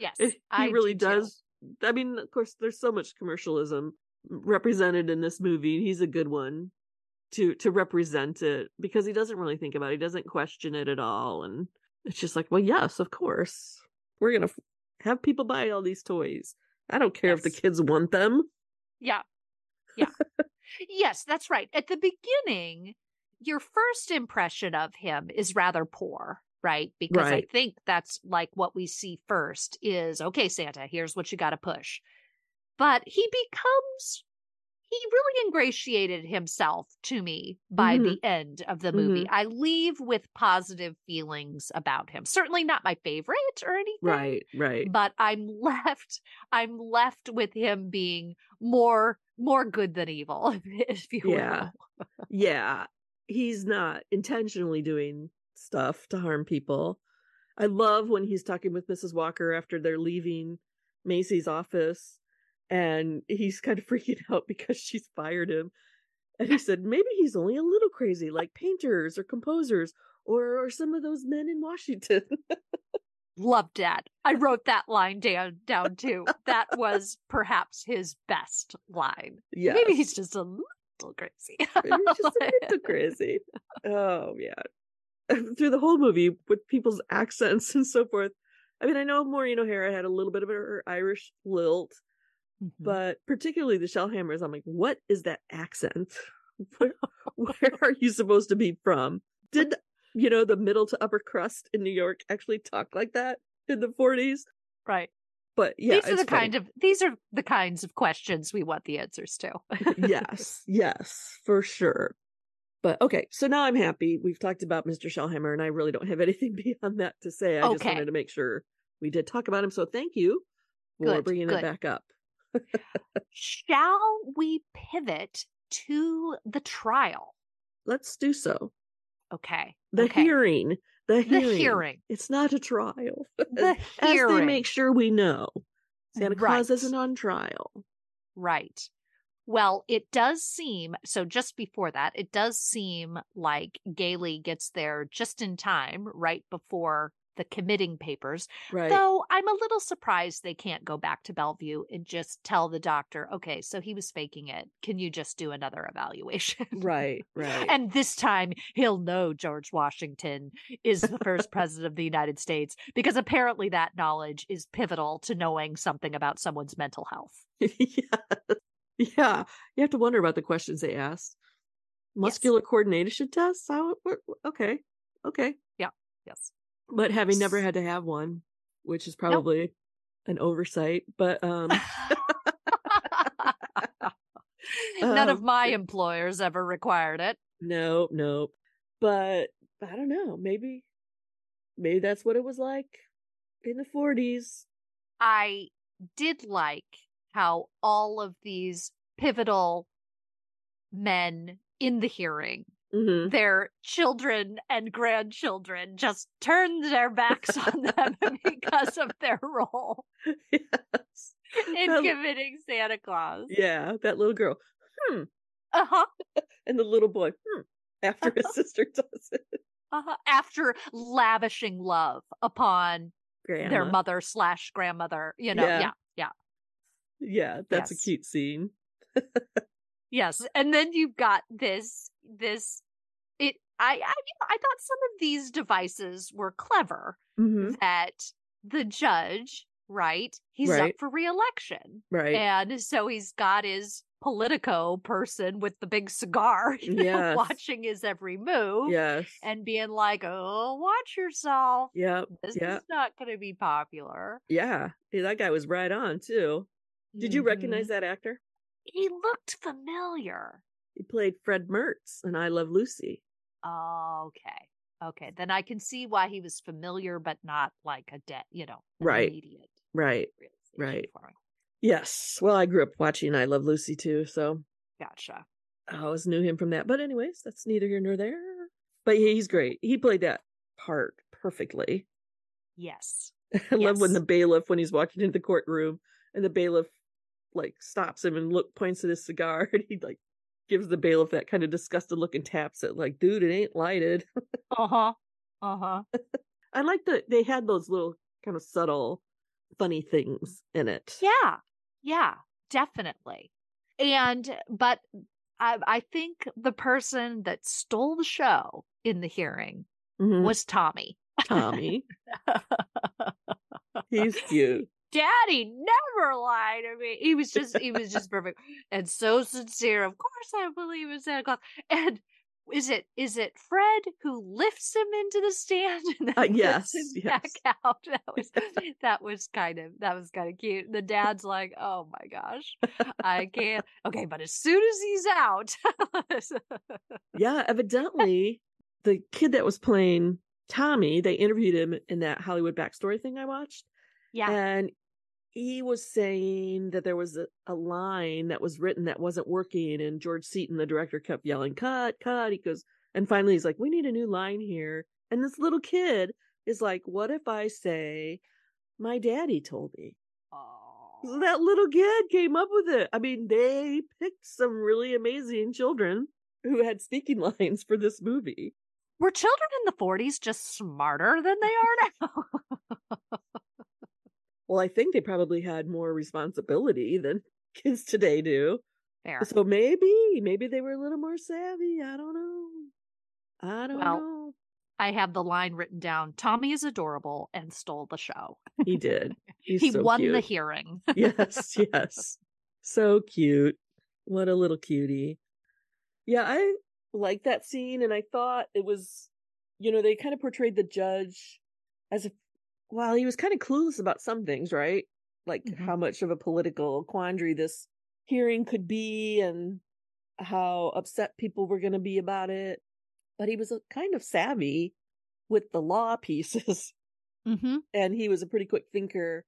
Yes. He I really do too. does. I mean, of course, there's so much commercialism represented in this movie. He's a good one to to represent it because he doesn't really think about it. He doesn't question it at all, and it's just like, well, yes, of course, we're gonna f- have people buy all these toys. I don't care if the kids want them. Yeah. Yeah. yes, that's right. At the beginning, your first impression of him is rather poor, right? Because I think that's like what we see first is okay, Santa, here's what you got to push. But he becomes he really ingratiated himself to me by Mhm. the end of the movie. I leave with positive feelings about him. Certainly not my favorite or anything Right, right. but I'm left I'm left with him being more more good than evil, if you Yeah. will. yeah, he's not intentionally doing stuff to harm people. I love when he's talking with Mrs. Walker after they're leaving Macy's office and he's kind of freaking out because she's fired him. And he said, maybe he's only a little crazy, like painters or composers or, or some of those men in Washington. Loved that. I wrote that line down down too. That was perhaps his best line. yeah. Maybe he's just a little crazy. Maybe just a little crazy. Oh yeah. Through the whole movie with people's accents and so forth. I mean, I know Maureen O'Hara had a little bit of her Irish lilt, Mhm. but particularly the Shellhammers, I'm like, what is that accent? Where, where are you supposed to be from? Did you know the middle to upper crust in New York actually talk like that in the 40s? right. But yeah, these are the funny. kind of these are the kinds of questions we want the answers to. yes, yes, for sure. But okay, so now I'm happy. We've talked about Mr. Shellhammer, and I really don't have anything beyond that to say. I just wanted to make sure we did talk about him. So thank you for Good, bringing good. that back up. Shall we pivot to the trial? Let's do so. Okay. The okay. hearing. The The hearing. hearing. It's not a trial. The hearing. As they make sure we know. Santa Claus isn't on trial. Right. Well, it does seem so just before that, it does seem like Gailey gets there just in time, right before the committing papers. Right. Though I'm a little surprised they can't go back to Bellevue and just tell the doctor, okay, so he was faking it. Can you just do another evaluation? right, right. And this time he'll know George Washington is the first president of the United States because apparently that knowledge is pivotal to knowing something about someone's mental health. yeah. Yeah. You have to wonder about the questions they asked. Muscular coordination tests? How okay. Okay. Yeah. Yes. But having never had to have one, which is probably an oversight, but um None of Um, my employers ever required it. no, no. But I don't know, maybe maybe that's what it was like in the 40s. I did like how all of these pivotal men in the hearing, Mhm. their children and grandchildren, just turned their backs on them because of their role yes. in That- committing Santa Claus. Yeah, that little girl. Hmm. Uh-huh. And the little boy. Hmm. After his sister does it. Uh-huh. After lavishing love upon their mother slash grandmother, you know, Yeah. yeah, yeah. Yeah, that's Yes. a cute scene. Yes, and then you've got this this it I I you know, I thought some of these devices were clever Mm-hmm. that the judge, right? He's Right. up for reelection. Right. And so he's got his politico person with the big cigar, you know, Yes. watching his every move yes. and being like, "Oh, watch yourself. Yep. This Yeah. is not going to be popular." Yeah. Yeah, That guy was right on too. Did you recognize Mhm. that actor? He looked familiar. He played Fred Mertz in I Love Lucy. Okay. Okay, then I can see why he was familiar, but not like a debt, you know, right, immediate right, right. Yes. Well, I grew up watching I Love Lucy too, so gotcha. I always knew him from that. But anyways, that's neither here nor there. But he's great. He played that part perfectly. Yes. I yes. love when the bailiff, when he's walking into the courtroom, and the bailiff like stops him and look points at his cigar, and he like gives the bailiff that kind of disgusted look and taps it like, dude, it ain't lighted. uh huh. Uh huh. I like that they had those little kind of subtle, funny things in it. Yeah. Yeah. Definitely. And, but I, I think the person that stole the show in the hearing mm-hmm. was Tommy. Tommy. He's cute. Daddy never lied to me. He was just he was just perfect and so sincere. Of course I believe in Santa Claus. And is it is it Fred who lifts him into the stand and then uh, yes, yes. back out? That was that was kind of that was kind of cute. The dad's like, "Oh my gosh, I can't." Okay, but as soon as he's out, yeah, evidently the kid that was playing Tommy, they interviewed him in that Hollywood backstory thing I watched. Yeah, and he was saying that there was a, a, line that was written that wasn't working and george seaton the director kept yelling cut cut he goes and finally he's like we need a new line here and this little kid is like what if i say my daddy told me? So that little kid came up with it. I mean they picked some really amazing children who had speaking lines for this movie. Were children in the 40s just smarter than they are now well, I think they probably had more responsibility than kids today do. Fair. So maybe, maybe they were a little more savvy. I don't know. I don't well, know. I have the line written down. Tommy is adorable and stole the show. He did. He so won cute. the hearing. yes, yes. So cute. What a little cutie. Yeah, I like that scene and I thought it was you know, they kind of portrayed the judge as a well, he was kind of clueless about some things, right? Like mm-hmm. how much of a political quandary this hearing could be and how upset people were going to be about it. But he was a kind of savvy with the law pieces. Mm-hmm. And he was a pretty quick thinker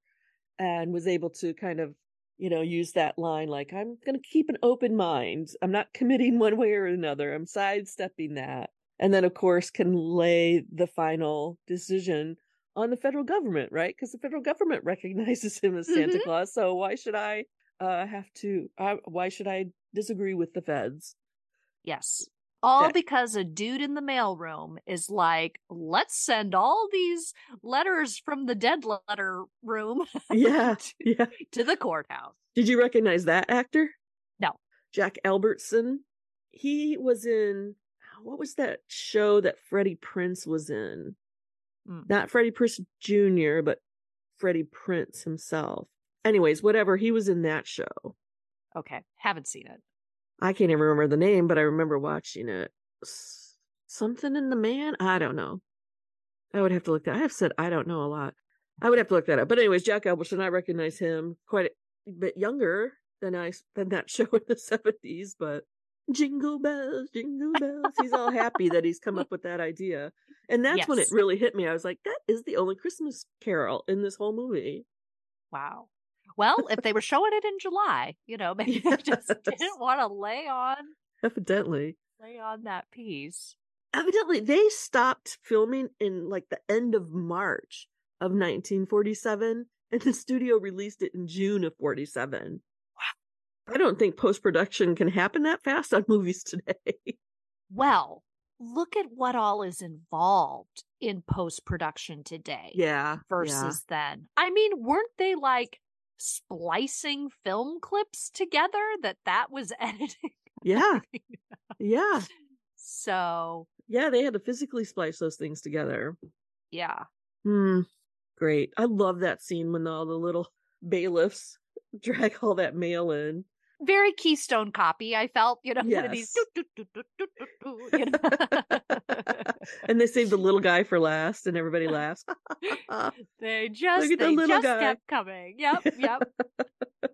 and was able to kind of, you know, use that line like, I'm going to keep an open mind. I'm not committing one way or another. I'm sidestepping that. And then, of course, can lay the final decision on the federal government, right? Because the federal government recognizes him as Santa mm-hmm. Claus. So why should I uh, have to? Uh, why should I disagree with the feds? Yes. All that- because a dude in the mailroom is like, let's send all these letters from the dead letter room yeah, to, yeah. to the courthouse. Did you recognize that actor? No. Jack Albertson. He was in what was that show that Freddie Prinze was in? Mm. Not Freddie Prinze Jr., but Freddie Prinze himself. Anyways, whatever, he was in that show. Okay, haven't seen it. I can't even remember the name, but I remember watching it. Something in the man? I don't know. I would have to look that. I have said I don't know a lot. I would have to look that up. But anyways, Jack Albertson, I recognize him quite a bit younger than I than that show in the seventies, but jingle bells, jingle bells. He's all happy that he's come up with that idea. And that's yes. when it really hit me. I was like, that is the only Christmas carol in this whole movie. Wow. Well, if they were showing it in July, you know, maybe yes. they just didn't want to lay on. Evidently. Lay on that piece. Evidently, they stopped filming in like the end of March of 1947, and the studio released it in June of 47. I don't think post production can happen that fast on movies today. Well, look at what all is involved in post production today. Yeah. Versus yeah. then. I mean, weren't they like splicing film clips together that that was editing? Yeah. yeah. So. Yeah, they had to physically splice those things together. Yeah. Hmm. Great. I love that scene when all the little bailiffs drag all that mail in very Keystone Copy. I felt, you know, yes. one of these. you know? and they saved the little guy for last, and everybody laughs. they just, they the just guy. kept coming. Yep, yep.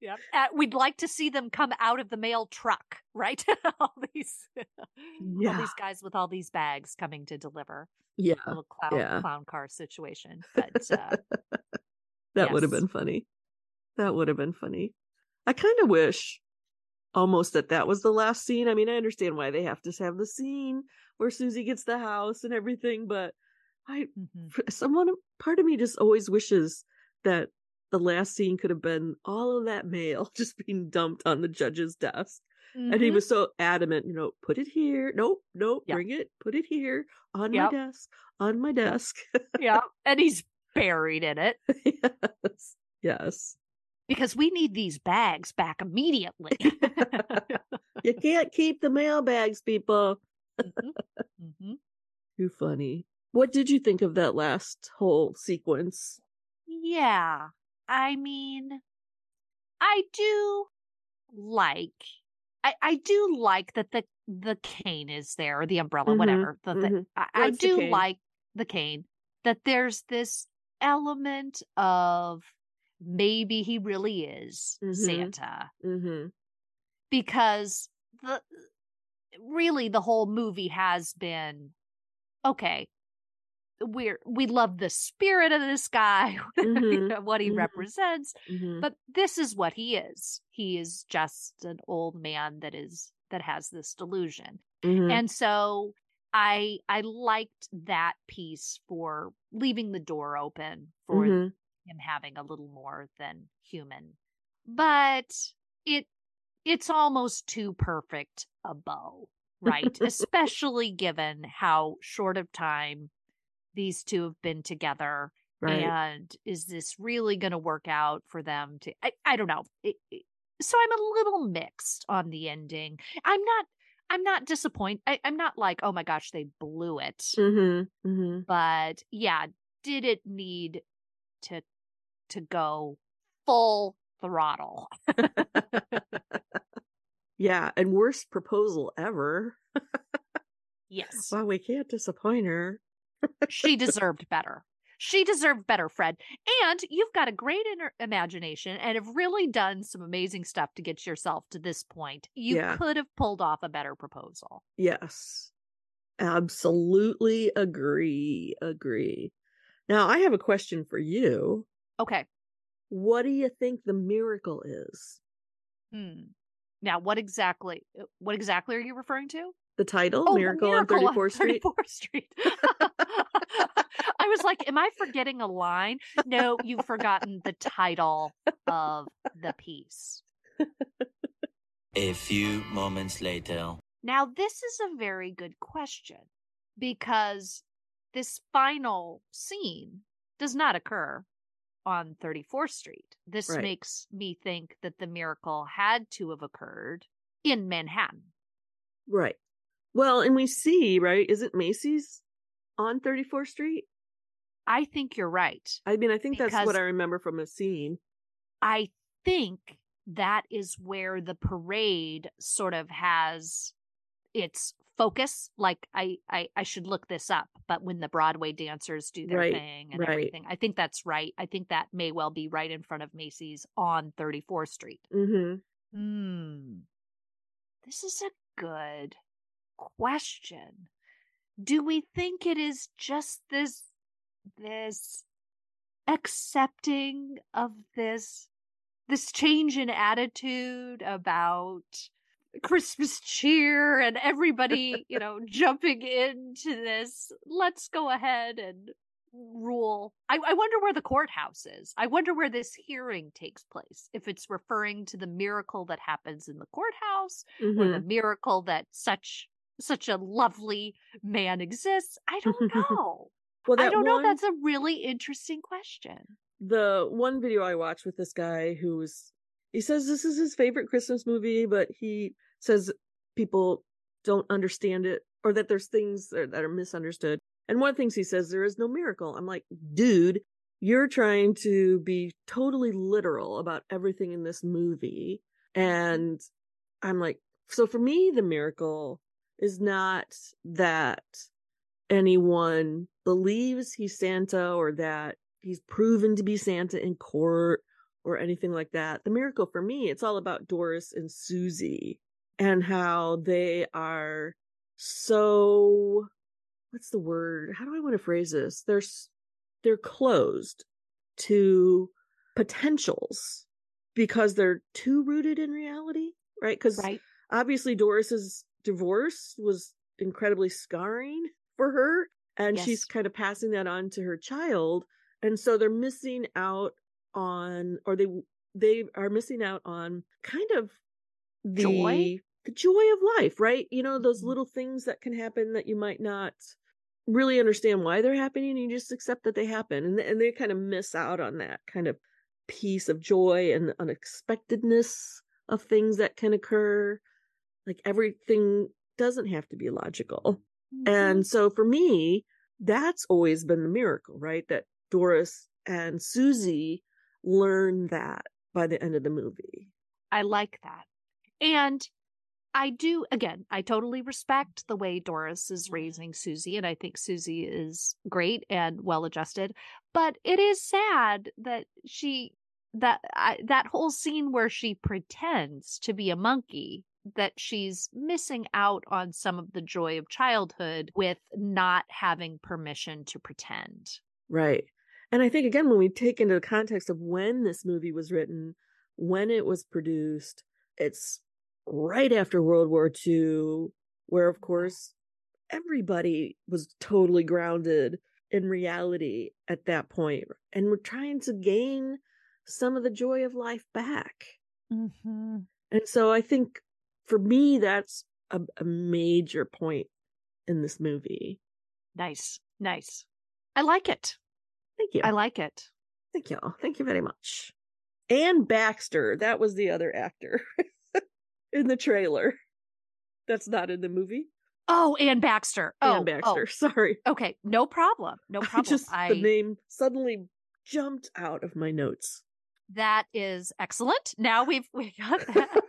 yep. Uh, we'd like to see them come out of the mail truck, right? all these, yeah. all these guys with all these bags coming to deliver. Yeah, little clown yeah. clown car situation. But uh, that would have been funny. That would have been funny. I kind of wish almost that that was the last scene. I mean, I understand why they have to have the scene where Susie gets the house and everything, but I, mhm. someone, part of me just always wishes that the last scene could have been all of that mail just being dumped on the judge's desk. And he Mhm. was so adamant, you know, put it here. Nope, nope, Yep. bring it, put it here on Yep. my desk, on my desk. yeah, and he's buried in it yes, yes. Because we need these bags back immediately. You can't keep the mailbags, people. Mhm. Mhm. Too funny. What did you think of that last whole sequence? Yeah, I mean, I do like. I, I do like that the the cane is there, or the umbrella, Mhm, whatever. The, mhm. I, I it's the do like the cane. That there's this element of maybe he really is Mhm. Santa Mm-hmm. because the really the whole movie has been okay. We're we love the spirit of this guy, you Mhm, know, what he mhm. represents, Mm-hmm. but this is what he is. He is just an old man that is that has this delusion. mm-hmm. And so I I liked that piece for leaving the door open for Mhm. Him having a little more than human. But it it's almost too perfect a bow, right? Especially given how short of time these two have been together right. and is this really going to work out for them to i, I don't know It- it- so i'm a little mixed on the ending i'm not i'm not disappointed I, i'm not like oh my gosh they blew it Mm-hmm. Mm-hmm. but yeah did it need to to go full throttle yeah, and worst proposal ever. yes Well, we can't disappoint her. she deserved better she deserved better fred and you've got a great inner imagination and have really done some amazing stuff to get yourself to this point you Yeah. could have pulled off a better proposal Yes. Absolutely agree. Agree. Now, I have a question for you. Okay What do you think the miracle is? hmm. now what exactly uh, what exactly are you referring to The title, Oh, the Miracle, on 34th Street? 34th Street. I was like, am I forgetting a line? No, you've forgotten the title of the piece. A few moments later. Now, this is a very good question because this final scene does not occur on 34th Street. This Right. makes me think that the miracle had to have occurred in Manhattan. Right. Well, and we see, right? Is it Macy's on 34th Street? I think you're right. I mean, I think that's what I remember from a scene. I think that is where the parade sort of has its focus. Like I, I, I should look this up, but when the Broadway dancers do their Right, thing and right. everything, I think that's right. I think that may well be right in front of Macy's on 34th Street. Mm-hmm. Hmm. This is a good question. Do we think it is just this this accepting of this this change in attitude about Christmas cheer and everybody, you know, jumping into this. Let's go ahead and rule. I, I wonder where the courthouse is. I wonder where this hearing takes place. If it's referring to the miracle that happens in the courthouse or Mm-hmm. the miracle that such such a lovely man exists. I don't know. Well, that I don't one, know. That's a really interesting question. the one video I watched with this guy who was he says this is his favorite Christmas movie, but he says people don't understand it or that there's things that are, that are misunderstood. And one of the things he says there is no miracle. I'm like, dude, you're trying to be totally literal about everything in this movie. And I'm like, so for me, the miracle is not that anyone believes he's Santa or that he's proven to be Santa in court or anything like that. The miracle for me, it's all about Doris and Susie and how they are so what's the word? How do I want to phrase this? They're they're closed to potentials because they're too rooted in reality, right? Because right. obviously Doris's divorce was incredibly scarring for her, and yes. she's kind of passing that on to her child, and so they're missing out on, or they they are missing out on kind of the joy, the joy of life, right? You know, those mm-hmm. little things that can happen that you might not really understand why they're happening. You just accept that they happen, and and they kind of miss out on that kind of piece of joy and unexpectedness of things that can occur. Like everything doesn't have to be logical. Mm-hmm. And so for me, that's always been the miracle, right? That Doris and Susie learn that by the end of the movie. I like that. And I do, again, I totally respect the way Doris is raising Susie, and I think Susie is great and well adjusted. But it is sad that she that I, that whole scene where she pretends to be a monkey that she's missing out on some of the joy of childhood with not having permission to pretend. Right. And I think again when we take into the context of when this movie was written, when it was produced, it's right after World War II where of course everybody was totally grounded in reality at that point and we're trying to gain some of the joy of life back. Mm-hmm. And so I think for me, that's a, a major point in this movie. Nice. Nice. I like it. Thank you. I like it. Thank you. Thank you very much. Anne Baxter, that was the other actor in the trailer. That's not in the movie. Oh, Anne Baxter. Oh, Anne Baxter. Oh. Sorry. Okay, no problem. No problem. Just I... the name suddenly jumped out of my notes. That is excellent. Now we've we got that.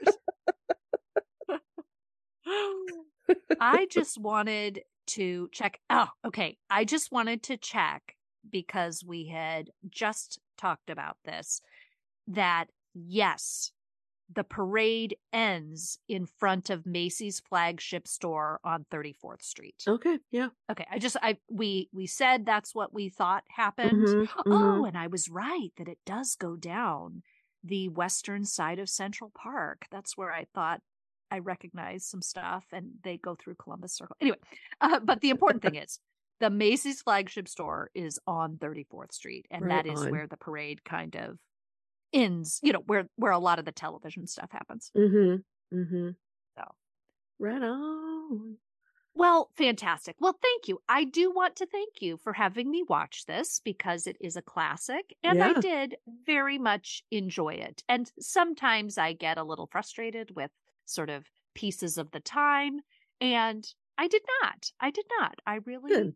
I just wanted to check. Oh, okay. I just wanted to check because we had just talked about this that yes, the parade ends in front of Macy's flagship store on 34th Street. Okay, yeah. Okay, I just I we we said that's what we thought happened. Mm-hmm, oh, mm-hmm. and I was right that it does go down the western side of Central Park. That's where I thought I recognize some stuff and they go through Columbus Circle. Anyway, uh, but the important thing is the Macy's flagship store is on 34th Street and right that is on. where the parade kind of ends, you know, where where a lot of the television stuff happens. Mhm. Mhm. So, right on. Well, fantastic. Well, thank you. I do want to thank you for having me watch this because it is a classic and yeah. I did very much enjoy it. And sometimes I get a little frustrated with sort of pieces of the time. And I did not. I did not. I really, Good.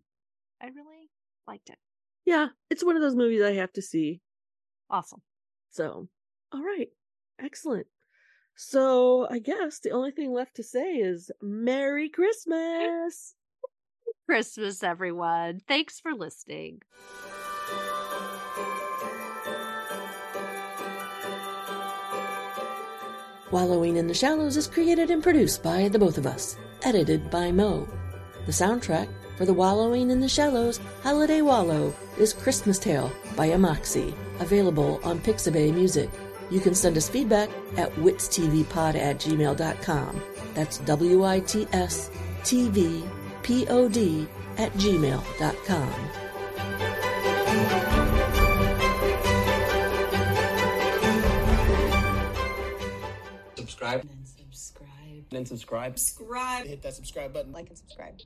I really liked it. Yeah, it's one of those movies I have to see. Awesome. So, all right. Excellent. So, I guess the only thing left to say is Merry Christmas. Christmas, everyone. Thanks for listening. Wallowing in the Shallows is created and produced by the both of us, edited by Mo. The soundtrack for the Wallowing in the Shallows Holiday Wallow is Christmas Tale by Amaksi, available on Pixabay Music. You can send us feedback at witstvpod at gmail.com. That's W I T S T V P O D at gmail.com. subscribe. And subscribe. And subscribe. Subscribe. Hit that subscribe button. Like and subscribe.